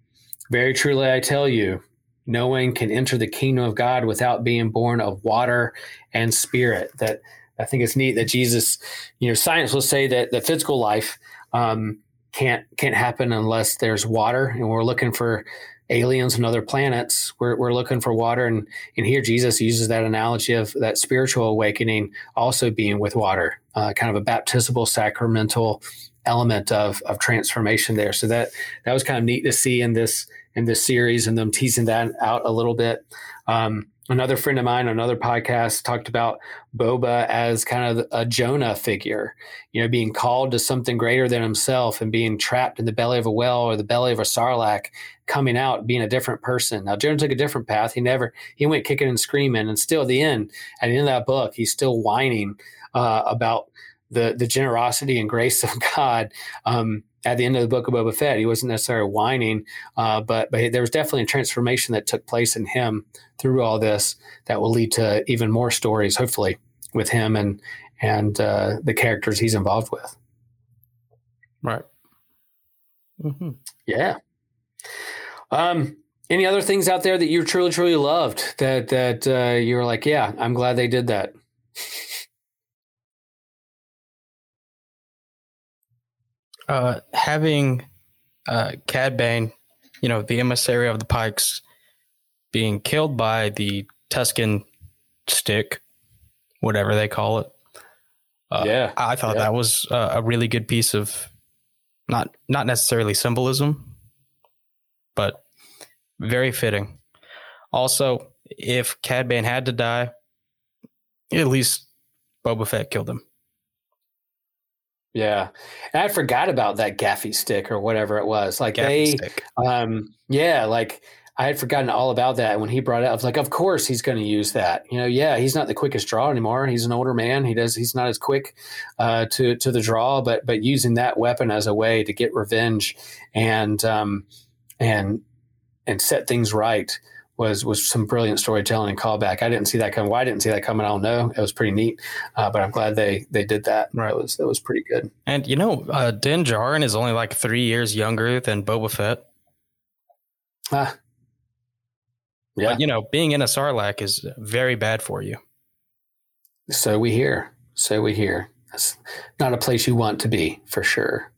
"Very truly, I tell you, no one can enter the kingdom of God without being born of water and spirit." That I think it's neat that Jesus, you know, science will say that the physical life um, can't can't happen unless there's water, and we're looking for aliens and other planets. We're, we're looking for water. And, and here Jesus uses that analogy of that spiritual awakening also being with water, uh, kind of a baptismal sacramental element of, of transformation there. So that, that was kind of neat to see in this, in this series and them teasing that out a little bit. Um, another friend of mine, on another podcast, talked about Boba as kind of a Jonah figure, you know, being called to something greater than himself and being trapped in the belly of a whale or the belly of a sarlacc, coming out being a different person. Now, Jonah took a different path. He never he went kicking and screaming, and still at the end, at the end of that book, he's still whining uh, about the the generosity and grace of God. Um, at the end of the book of Boba Fett, he wasn't necessarily whining, uh, but but there was definitely a transformation that took place in him through all this that will lead to even more stories, hopefully, with him and and uh, the characters he's involved with. Right. Mm-hmm. Yeah. Um, any other things out there that you truly truly loved that that uh, you were like, yeah, I'm glad they did that. uh, having uh, Cad Bane, you know, the emissary of the Pikes, being killed by the Tusken stick, whatever they call it. Uh, Yeah, I thought yeah. that was uh, a really good piece of not not necessarily symbolism, but very fitting. Also, if Cad Bane had to die, at least Boba Fett killed him. Yeah, and I forgot about that gaffi stick or whatever it was. Like Gaffi they, um, yeah, like I had forgotten all about that. When he brought it up, I was like, of course he's going to use that. You know, yeah, he's not the quickest draw anymore. He's an older man. He does. He's not as quick uh, to to the draw, but but using that weapon as a way to get revenge and um, and and set things right was was some brilliant storytelling and callback. I didn't see that coming. Why I didn't see that coming? I don't know. It was pretty neat, uh, but I'm glad they they did that. Right. That was that was pretty good. And you know, uh, Din Djarin is only like three years younger than Boba Fett. Ah. Yeah. But, you know, being in a Sarlacc is very bad for you. So we hear. So we hear. That's not a place you want to be for sure.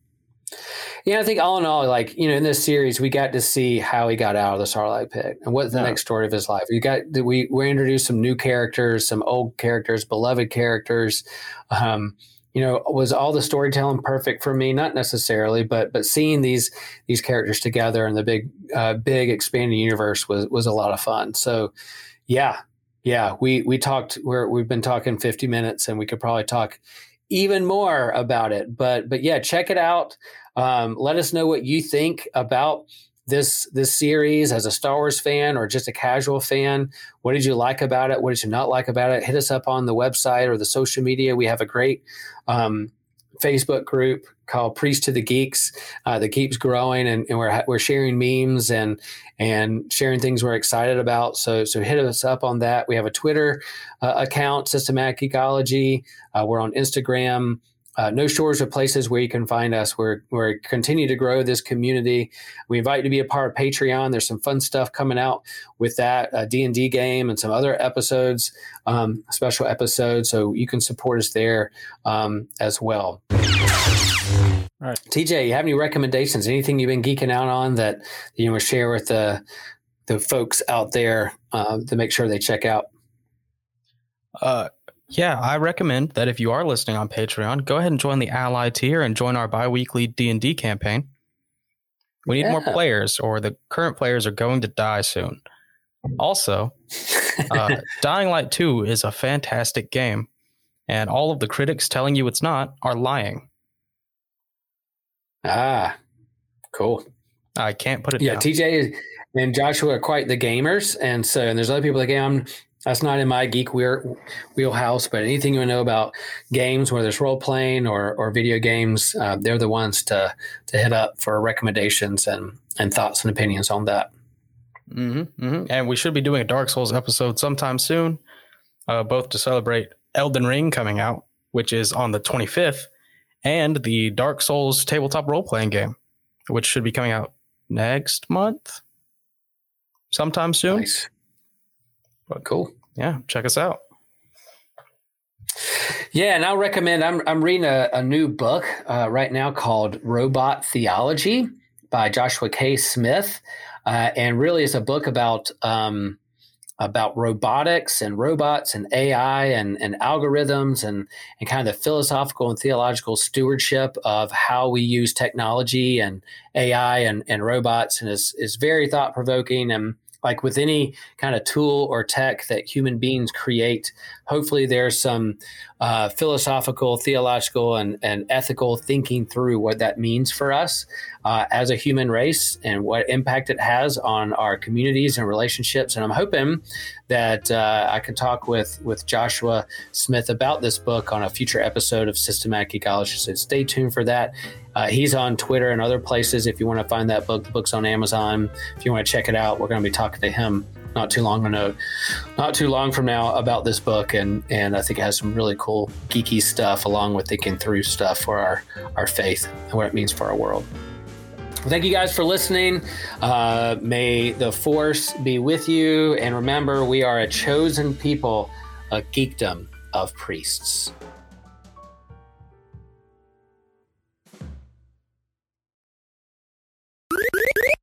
Yeah, I think all in all, like you know, in this series, we got to see how he got out of the Sarlacc pit and what's the Yeah. next story of his life. We got we we introduced some new characters, some old characters, beloved characters. Um, you know, was all the storytelling perfect for me? Not necessarily, but but seeing these these characters together in the big uh, big expanding universe was was a lot of fun. So, yeah, yeah, we we talked. We're we've been talking fifty minutes, and we could probably talk even more about it. But but yeah, check it out. Um, let us know what you think about this this series as a Star Wars fan or just a casual fan. What did you like about it? What did you not like about it? Hit us up on the website or the social media. We have a great um, Facebook group called Priest to the Geeks uh, that keeps growing, and, and we're we're sharing memes and and sharing things we're excited about. So so hit us up on that. We have a Twitter uh, account, Systematic Geekology. Uh, we're on Instagram. Uh, no shores of places where you can find us. We're we're continue to grow this community. We invite you to be a part of Patreon. There's some fun stuff coming out with that D and D game and some other episodes, um, special episodes. So you can support us there um, as well. All right. TJ, you have any recommendations? Anything you've been geeking out on that you want to share with the the folks out there uh, to make sure they check out? Uh, yeah, I recommend that if you are listening on Patreon, go ahead and join the Ally tier and join our bi-weekly D&D campaign. We need more players or the current players are going to die soon. Also, uh, Dying Light 2 is a fantastic game, and all of the critics telling you it's not are lying. ah, cool. I can't put it Yeah, down. TJ and Joshua are quite the gamers, and so and there's other people that game. That's not in my geek wheel, wheelhouse, but anything you know about games, whether it's role playing or or video games, uh, they're the ones to to hit up for recommendations and and thoughts and opinions on that. hmm hmm And we should be doing a Dark Souls episode sometime soon, uh, both to celebrate Elden Ring coming out, which is on the 25th, and the Dark Souls tabletop role playing game, which should be coming out next month, sometime soon. Nice, but cool. Yeah, check us out. Yeah, and I'll recommend. I'm I'm reading a, a new book uh, right now called Robot Theology by Joshua K. Smith, uh, and really it's a book about um, about robotics and robots and AI and, and algorithms and and kind of the philosophical and theological stewardship of how we use technology and AI and, and robots, and is is very thought provoking and like with any kind of tool or tech that human beings create, hopefully there's some uh, philosophical, theological, and, and ethical thinking through what that means for us uh, as a human race and what impact it has on our communities and relationships. And I'm hoping that uh, I can talk with with Joshua Smith about this book on a future episode of Systematic Geekology. So stay tuned for that. Uh, he's on Twitter and other places. If you want to find that book, the book's on Amazon. If you want to check it out, we're going to be talking to him not too long ago, not too long from now about this book, and and I think it has some really cool geeky stuff along with thinking through stuff for our our faith and what it means for our world. Thank you guys for listening. Uh, may the force be with you, and remember, we are a chosen people, a geekdom of priests.